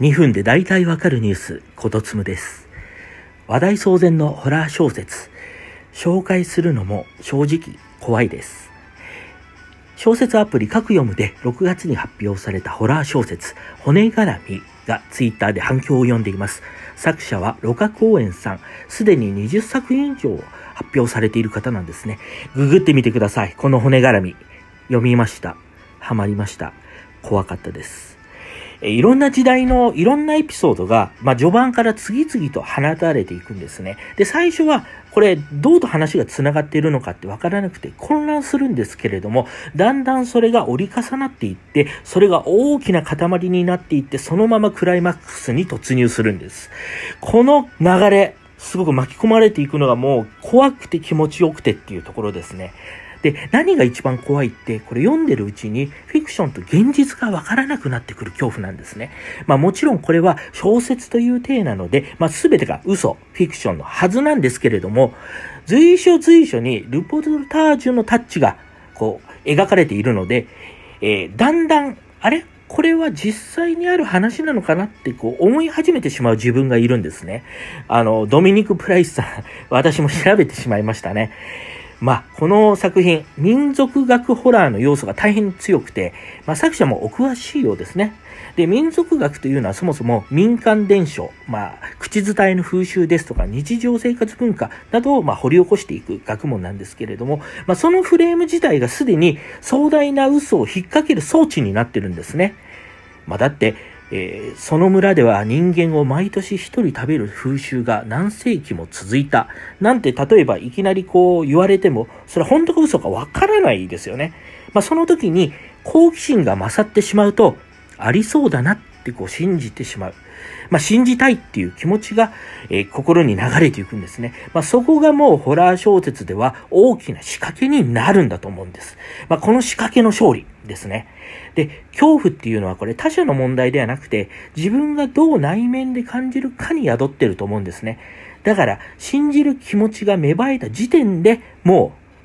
2分で大体わかるニュース、ことつむです。話題騒然のホラー小説、紹介するのも正直怖いです。小説アプリ各読むで6月に発表されたホラー小説、骨絡みがツイッターで反響を呼んでいます。作者はロカ公園さん。すでに20作品以上発表されている方なんですね。ググってみてください。この骨絡み。読みました。ハマりました。怖かったです。えいろんな時代のいろんなエピソードが、まあ、序盤から次々と放たれていくんですね。で、最初は、これ、どうと話が繋がっているのかってわからなくて混乱するんですけれども、だんだんそれが折り重なっていって、それが大きな塊になっていって、そのままクライマックスに突入するんです。この流れ、すごく巻き込まれていくのがもう怖くて気持ちよくてっていうところですね。で、何が一番怖いって、これ読んでるうちに、フィクションと現実がわからなくなってくる恐怖なんですね。まあもちろんこれは小説という体なので、まあ全てが嘘、フィクションのはずなんですけれども、随所随所にルポルタージュのタッチが、こう、描かれているので、えー、だんだん、あれ？これは実際にある話なのかなってこう思い始めてしまう自分がいるんですね。あの、ドミニク・プライスさん、私も調べてしまいましたね。まあ、この作品、民族学ホラーの要素が大変強くて、まあ、作者もお詳しいようですね。で、民族学というのはそもそも民間伝承、まあ、口伝えの風習ですとか、日常生活文化などを、まあ、掘り起こしていく学問なんですけれども、まあ、そのフレーム自体がすでに壮大な嘘を引っ掛ける装置になってるんですね。まあ、だって、えー、その村では人間を毎年一人食べる風習が何世紀も続いた。なんて例えばいきなりこう言われても、それは本当か嘘かわからないですよね。まあ、その時に好奇心が勝ってしまうと、ありそうだなっってこう信じてしまう。まあ、信じたいっていう気持ちが、えー、心に流れていくんですね。まあ、そこがもうホラー小説では大きな仕掛けになるんだと思うんです。まあ、この仕掛けの勝利ですね。で、恐怖っていうのはこれ他者の問題ではなくて、自分がどう内面で感じるかに宿ってると思うんですね。だから、信じる気持ちが芽生えた時点でもう